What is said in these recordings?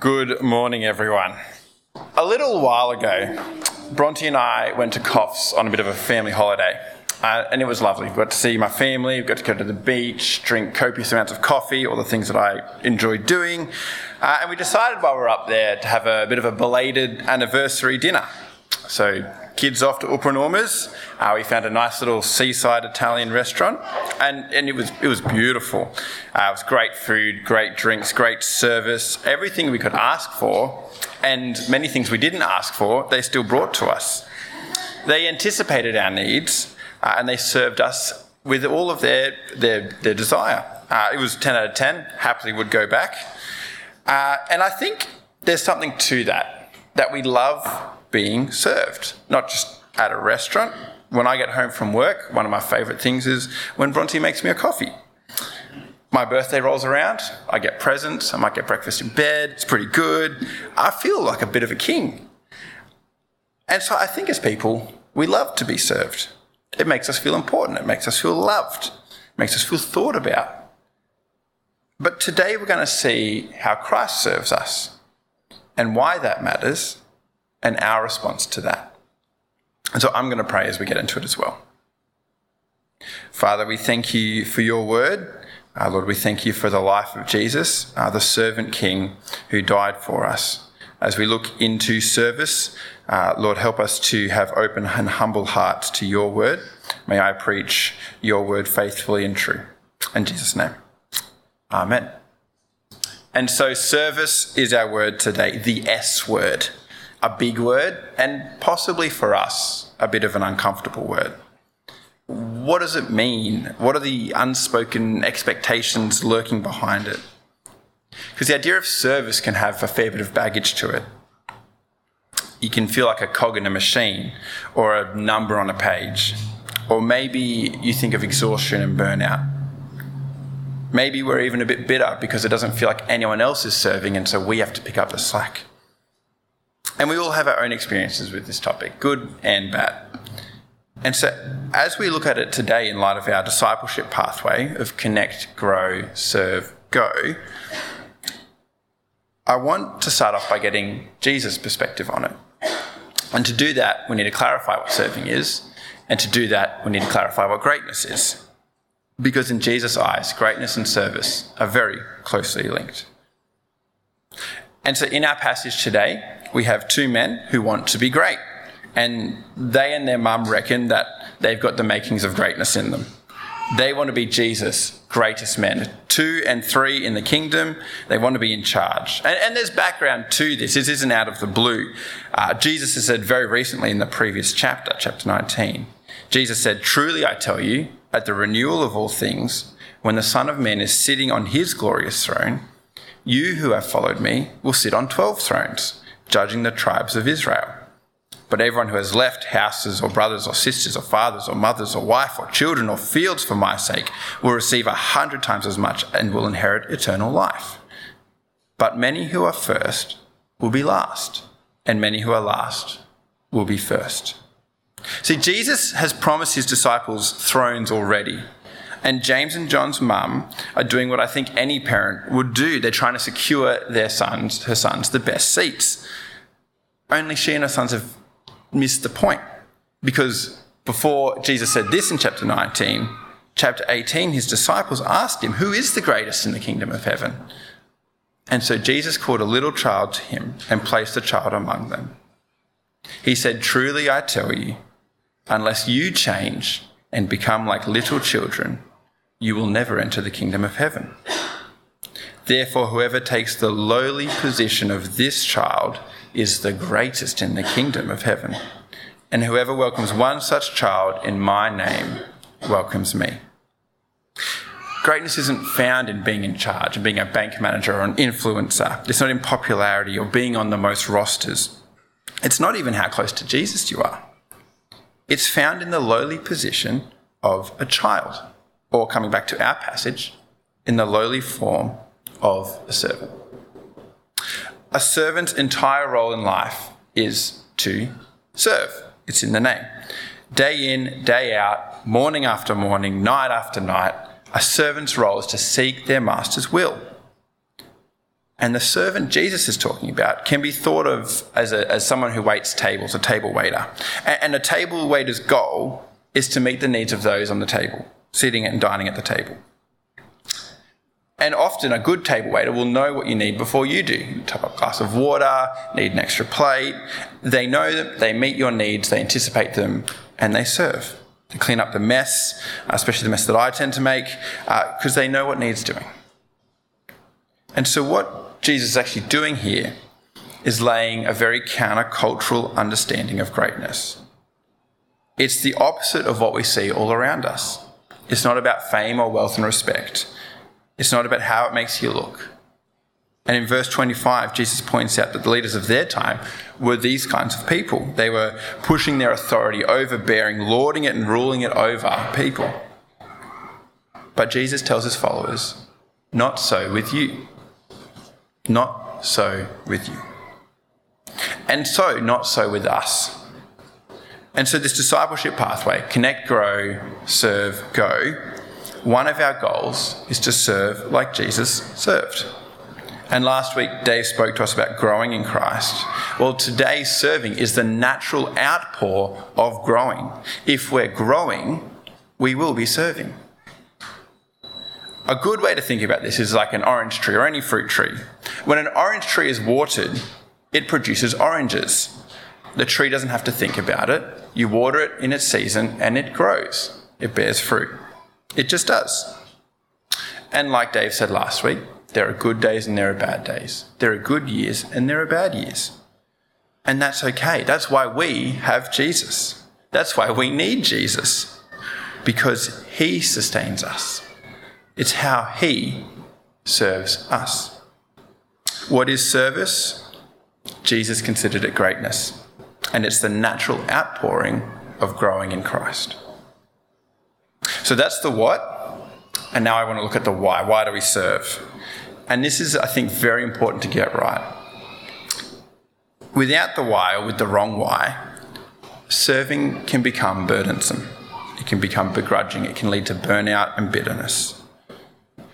Good morning, everyone. A little while ago, Bronte and I went to Coffs on a bit of a family holiday, uh, and it was lovely. We got to see my family, we got to go to the beach, drink copious amounts of coffee, all the things that I enjoy doing, uh, and we decided while we were up there to have a bit of a belated anniversary dinner. So kids off to Upranormas. Uh, we found a nice little seaside Italian restaurant, and, and it was it was beautiful. Uh, it was great food, great drinks, great service, everything we could ask for, and many things we didn't ask for. They still brought to us. They anticipated our needs, uh, and they served us with all of their their, their desire. Uh, it was ten out of ten. Happily would go back, uh, and I think there's something to that that we love being served, not just at a restaurant. When I get home from work, one of my favourite things is when Bronte makes me a coffee. My birthday rolls around, I get presents, I might get breakfast in bed, it's pretty good. I feel like a bit of a king. And so I think as people, we love to be served. It makes us feel important, it makes us feel loved, it makes us feel thought about. But today we're going to see how Christ serves us and why that matters and our response to that. And so I'm going to pray as we get into it as well. Father, we thank you for your word. Uh, Lord, we thank you for the life of Jesus, uh, the servant king who died for us. As we look into service, uh, Lord, help us to have open and humble hearts to your word. May I preach your word faithfully and true. In Jesus' name. Amen. And so, service is our word today, the S word a big word and possibly for us a bit of an uncomfortable word. What does it mean? What are the unspoken expectations lurking behind it? Because the idea of service can have a fair bit of baggage to it. You can feel like a cog in a machine or a number on a page. Or maybe you think of exhaustion and burnout. Maybe we're even a bit bitter because it doesn't feel like anyone else is serving and so we have to pick up the slack. And we all have our own experiences with this topic, good and bad. And so, as we look at it today in light of our discipleship pathway of connect, grow, serve, go, I want to start off by getting Jesus' perspective on it. And to do that, we need to clarify what serving is. And to do that, we need to clarify what greatness is. Because in Jesus' eyes, greatness and service are very closely linked. And so, in our passage today, we have two men who want to be great. And they and their mum reckon that they've got the makings of greatness in them. They want to be Jesus' greatest men. Two and three in the kingdom, they want to be in charge. And, and there's background to this. This isn't out of the blue. Uh, Jesus has said very recently in the previous chapter, chapter 19, Jesus said, Truly I tell you, at the renewal of all things, when the Son of Man is sitting on his glorious throne, you who have followed me will sit on 12 thrones judging the tribes of Israel. But everyone who has left houses or brothers or sisters or fathers or mothers or wife or children or fields for my sake will receive a hundred times as much and will inherit eternal life. But many who are first will be last, and many who are last will be first. See, Jesus has promised his disciples thrones already. And James and John's mum are doing what I think any parent would do. They're trying to secure their sons, her sons, the best seats. Only she and her sons have missed the point. Because before Jesus said this in chapter 19, chapter 18, his disciples asked him, Who is the greatest in the kingdom of heaven? And so Jesus called a little child to him and placed the child among them. He said, Truly I tell you, unless you change and become like little children, you will never enter the kingdom of heaven. Therefore, whoever takes the lowly position of this child is the greatest in the kingdom of heaven. And whoever welcomes one such child in my name welcomes me. Greatness isn't found in being in charge and being a bank manager or an influencer. It's not in popularity or being on the most rosters. It's not even how close to Jesus you are. It's found in the lowly position of a child or coming back to our passage, in the lowly form of a servant. A servant's entire role in life is to serve. It's in the name. Day in, day out, morning after morning, night after night, a servant's role is to seek their master's will. And the servant Jesus is talking about can be thought of as, a, as someone who waits tables, a table waiter. And, and a table waiter's goal is to meet the needs of those on the table, sitting and dining at the table. And often a good table waiter will know what you need before you do. Top up a glass of water, need an extra plate. They know that they meet your needs, they anticipate them, and they serve. They clean up the mess, especially the mess that I tend to make, because uh, they know what needs doing. And so, what Jesus is actually doing here is laying a very countercultural understanding of greatness. It's the opposite of what we see all around us. It's not about fame or wealth and respect. It's not about how it makes you look. And in verse 25, Jesus points out that the leaders of their time were these kinds of people. They were pushing their authority, overbearing, lording it, and ruling it over people. But Jesus tells his followers, not so with you. Not so with you. And so, not so with us. And so, this discipleship pathway connect, grow, serve, go one of our goals is to serve like Jesus served. And last week, Dave spoke to us about growing in Christ. Well, today, serving is the natural outpour of growing. If we're growing, we will be serving. A good way to think about this is like an orange tree or any fruit tree. When an orange tree is watered, it produces oranges. The tree doesn't have to think about it. You water it in its season and it grows, it bears fruit. It just does. And like Dave said last week, there are good days and there are bad days. There are good years and there are bad years. And that's okay. That's why we have Jesus. That's why we need Jesus, because he sustains us. It's how he serves us. What is service? Jesus considered it greatness, and it's the natural outpouring of growing in Christ. So that's the what. And now I want to look at the why. Why do we serve? And this is, I think, very important to get right. Without the why or with the wrong why, serving can become burdensome. It can become begrudging. It can lead to burnout and bitterness.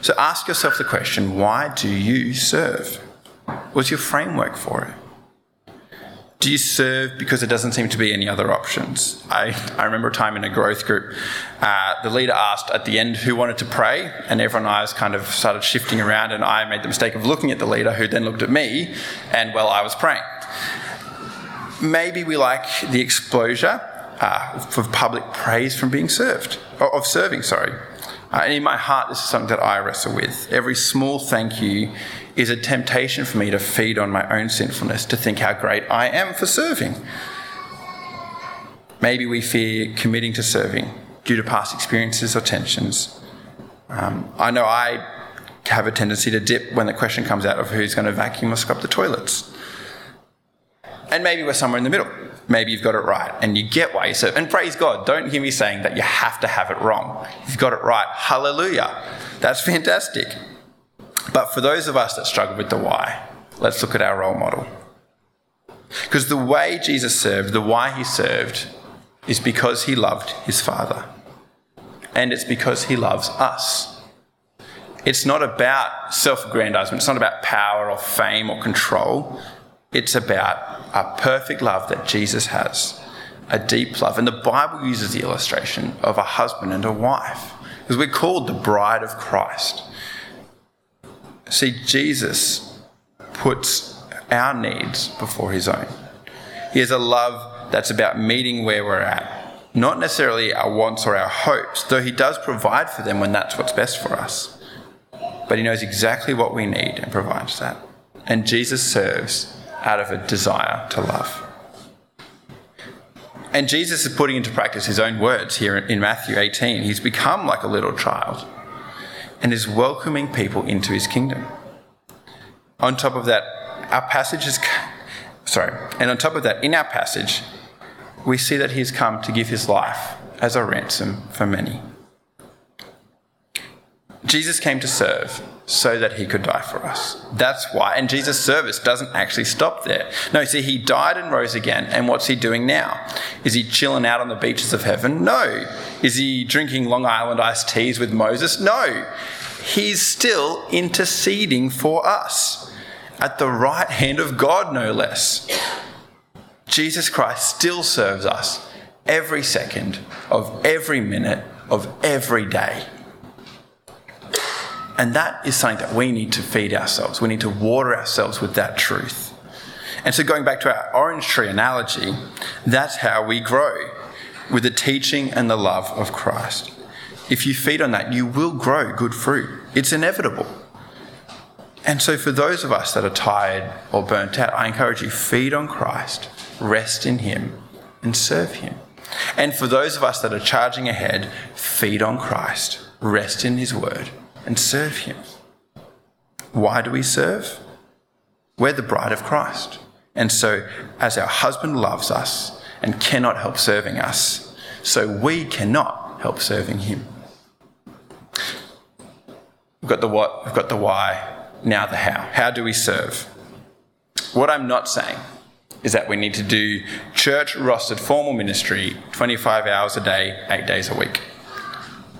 So ask yourself the question why do you serve? What's your framework for it? Do you serve because there doesn't seem to be any other options? I, I remember a time in a growth group, uh, the leader asked at the end who wanted to pray, and everyone eyes kind of started shifting around, and I made the mistake of looking at the leader, who then looked at me, and well, I was praying. Maybe we like the exposure uh, of public praise from being served, of serving, sorry. Uh, and in my heart, this is something that I wrestle with. Every small thank you is a temptation for me to feed on my own sinfulness, to think how great I am for serving. Maybe we fear committing to serving due to past experiences or tensions. Um, I know I have a tendency to dip when the question comes out of who's going to vacuum or scrub the toilets. And maybe we're somewhere in the middle. Maybe you've got it right and you get why you serve. And praise God, don't hear me saying that you have to have it wrong. You've got it right. Hallelujah. That's fantastic. But for those of us that struggle with the why, let's look at our role model. Because the way Jesus served, the why he served, is because he loved his Father. And it's because he loves us. It's not about self aggrandizement, it's not about power or fame or control. It's about a perfect love that Jesus has, a deep love. And the Bible uses the illustration of a husband and a wife, because we're called the bride of Christ. See, Jesus puts our needs before his own. He has a love that's about meeting where we're at, not necessarily our wants or our hopes, though he does provide for them when that's what's best for us. But he knows exactly what we need and provides that. And Jesus serves out of a desire to love. And Jesus is putting into practice his own words here in Matthew 18. He's become like a little child and is welcoming people into his kingdom. On top of that, our passage is, sorry, and on top of that, in our passage, we see that he has come to give his life as a ransom for many. Jesus came to serve so that he could die for us. That's why. And Jesus' service doesn't actually stop there. No, see, he died and rose again. And what's he doing now? Is he chilling out on the beaches of heaven? No. Is he drinking Long Island iced teas with Moses? No. He's still interceding for us. at the right hand of God, no less. Jesus Christ still serves us every second of every minute of every day. And that is something that we need to feed ourselves. We need to water ourselves with that truth. And so, going back to our orange tree analogy, that's how we grow with the teaching and the love of Christ. If you feed on that, you will grow good fruit. It's inevitable. And so, for those of us that are tired or burnt out, I encourage you feed on Christ, rest in Him, and serve Him. And for those of us that are charging ahead, feed on Christ, rest in His Word, and serve Him. Why do we serve? We're the bride of Christ. And so, as our husband loves us and cannot help serving us, so we cannot help serving him. We've got the what, we've got the why, now the how. How do we serve? What I'm not saying is that we need to do church rostered formal ministry 25 hours a day, eight days a week.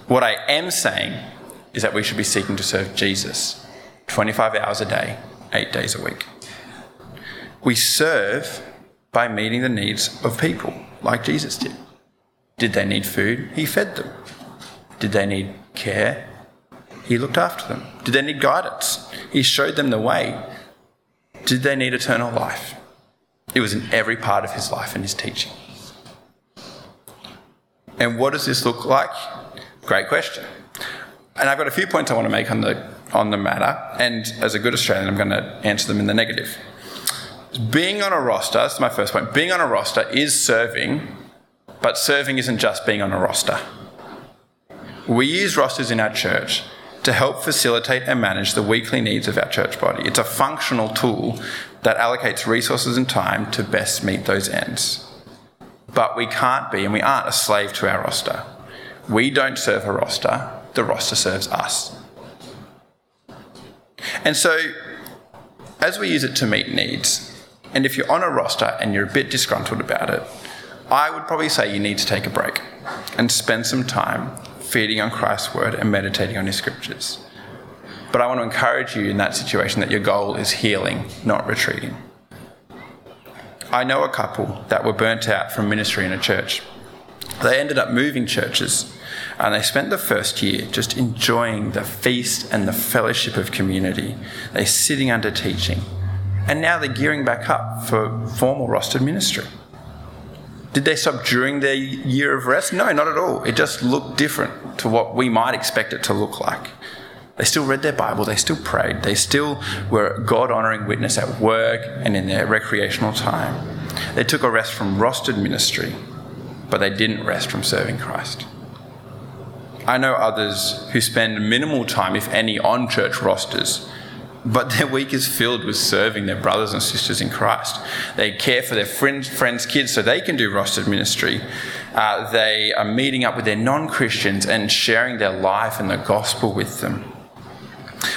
What I am saying is that we should be seeking to serve Jesus 25 hours a day, eight days a week. We serve by meeting the needs of people, like Jesus did. Did they need food? He fed them. Did they need care? He looked after them. Did they need guidance? He showed them the way. Did they need eternal life? It was in every part of his life and his teaching. And what does this look like? Great question. And I've got a few points I want to make on the on the matter, and as a good Australian, I'm going to answer them in the negative. Being on a roster, that's my first point. Being on a roster is serving, but serving isn't just being on a roster. We use rosters in our church to help facilitate and manage the weekly needs of our church body. It's a functional tool that allocates resources and time to best meet those ends. But we can't be and we aren't a slave to our roster. We don't serve a roster, the roster serves us. And so, as we use it to meet needs, and if you're on a roster and you're a bit disgruntled about it, I would probably say you need to take a break and spend some time feeding on Christ's word and meditating on his scriptures. But I want to encourage you in that situation that your goal is healing, not retreating. I know a couple that were burnt out from ministry in a church. They ended up moving churches and they spent the first year just enjoying the feast and the fellowship of community. They're sitting under teaching and now they're gearing back up for formal rostered ministry. Did they stop during their year of rest? No, not at all. It just looked different to what we might expect it to look like. They still read their Bible, they still prayed, they still were God honouring witness at work and in their recreational time. They took a rest from rostered ministry, but they didn't rest from serving Christ. I know others who spend minimal time, if any, on church rosters but their week is filled with serving their brothers and sisters in Christ. They care for their friends, friends' kids so they can do rostered ministry. Uh, they are meeting up with their non Christians and sharing their life and the gospel with them.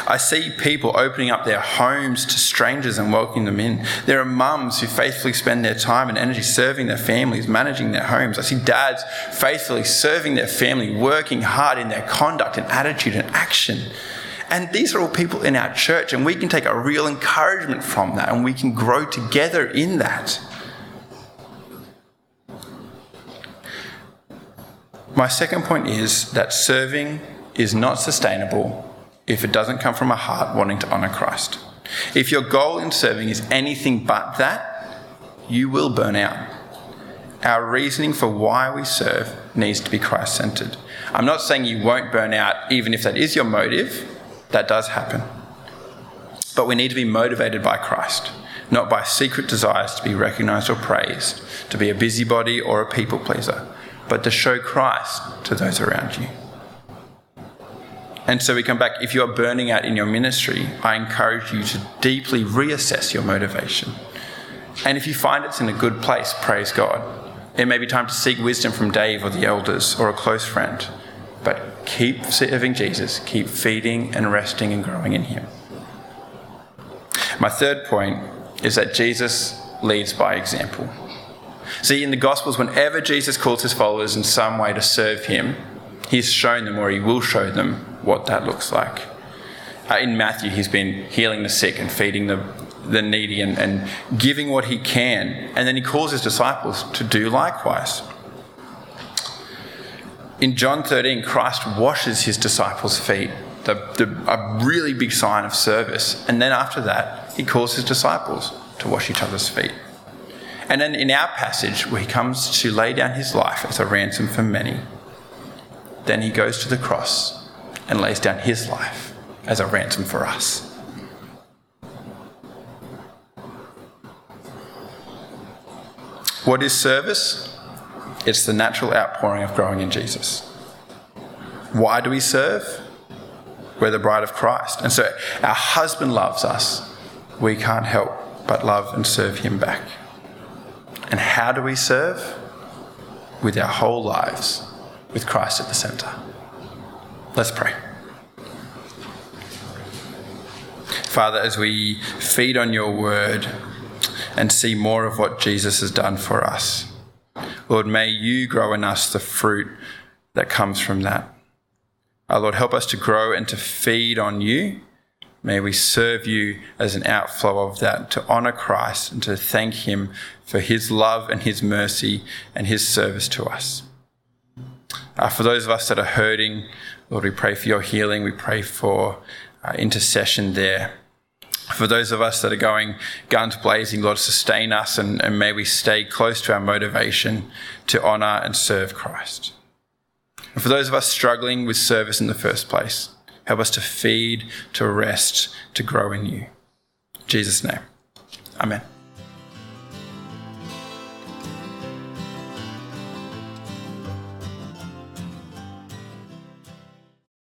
I see people opening up their homes to strangers and welcoming them in. There are mums who faithfully spend their time and energy serving their families, managing their homes. I see dads faithfully serving their family, working hard in their conduct and attitude and action. And these are all people in our church, and we can take a real encouragement from that, and we can grow together in that. My second point is that serving is not sustainable if it doesn't come from a heart wanting to honour Christ. If your goal in serving is anything but that, you will burn out. Our reasoning for why we serve needs to be Christ centered. I'm not saying you won't burn out even if that is your motive, that does happen. But we need to be motivated by Christ, not by secret desires to be recognized or praised, to be a busybody or a people pleaser, but to show Christ to those around you. And so we come back, if you are burning out in your ministry, I encourage you to deeply reassess your motivation. And if you find it's in a good place, praise God. It may be time to seek wisdom from Dave or the elders or a close friend. But keep serving Jesus, keep feeding and resting and growing in Him. My third point is that Jesus leads by example. See, in the Gospels, whenever Jesus calls his followers in some way to serve him, he's shown them or he will show them what that looks like. Uh, in Matthew, he's been healing the sick and feeding the the needy and, and giving what he can. And then he calls his disciples to do likewise. In John 13, Christ washes his disciples' feet, the, the, a really big sign of service. And then after that, he calls his disciples to wash each other's feet. And then in our passage, where he comes to lay down his life as a ransom for many, then he goes to the cross and lays down his life as a ransom for us. What is service? It's the natural outpouring of growing in Jesus. Why do we serve? We're the bride of Christ. And so our husband loves us. We can't help but love and serve him back. And how do we serve? With our whole lives, with Christ at the centre. Let's pray. Father, as we feed on your word and see more of what Jesus has done for us, Lord, may you grow in us the fruit that comes from that. Our Lord, help us to grow and to feed on you. May we serve you as an outflow of that, to honour Christ and to thank him for his love and his mercy and his service to us. Uh, for those of us that are hurting, Lord, we pray for your healing. We pray for uh, intercession there. For those of us that are going guns blazing, Lord, sustain us and, and may we stay close to our motivation to honour and serve Christ. And for those of us struggling with service in the first place, help us to feed, to rest, to grow in you. In Jesus' name. Amen.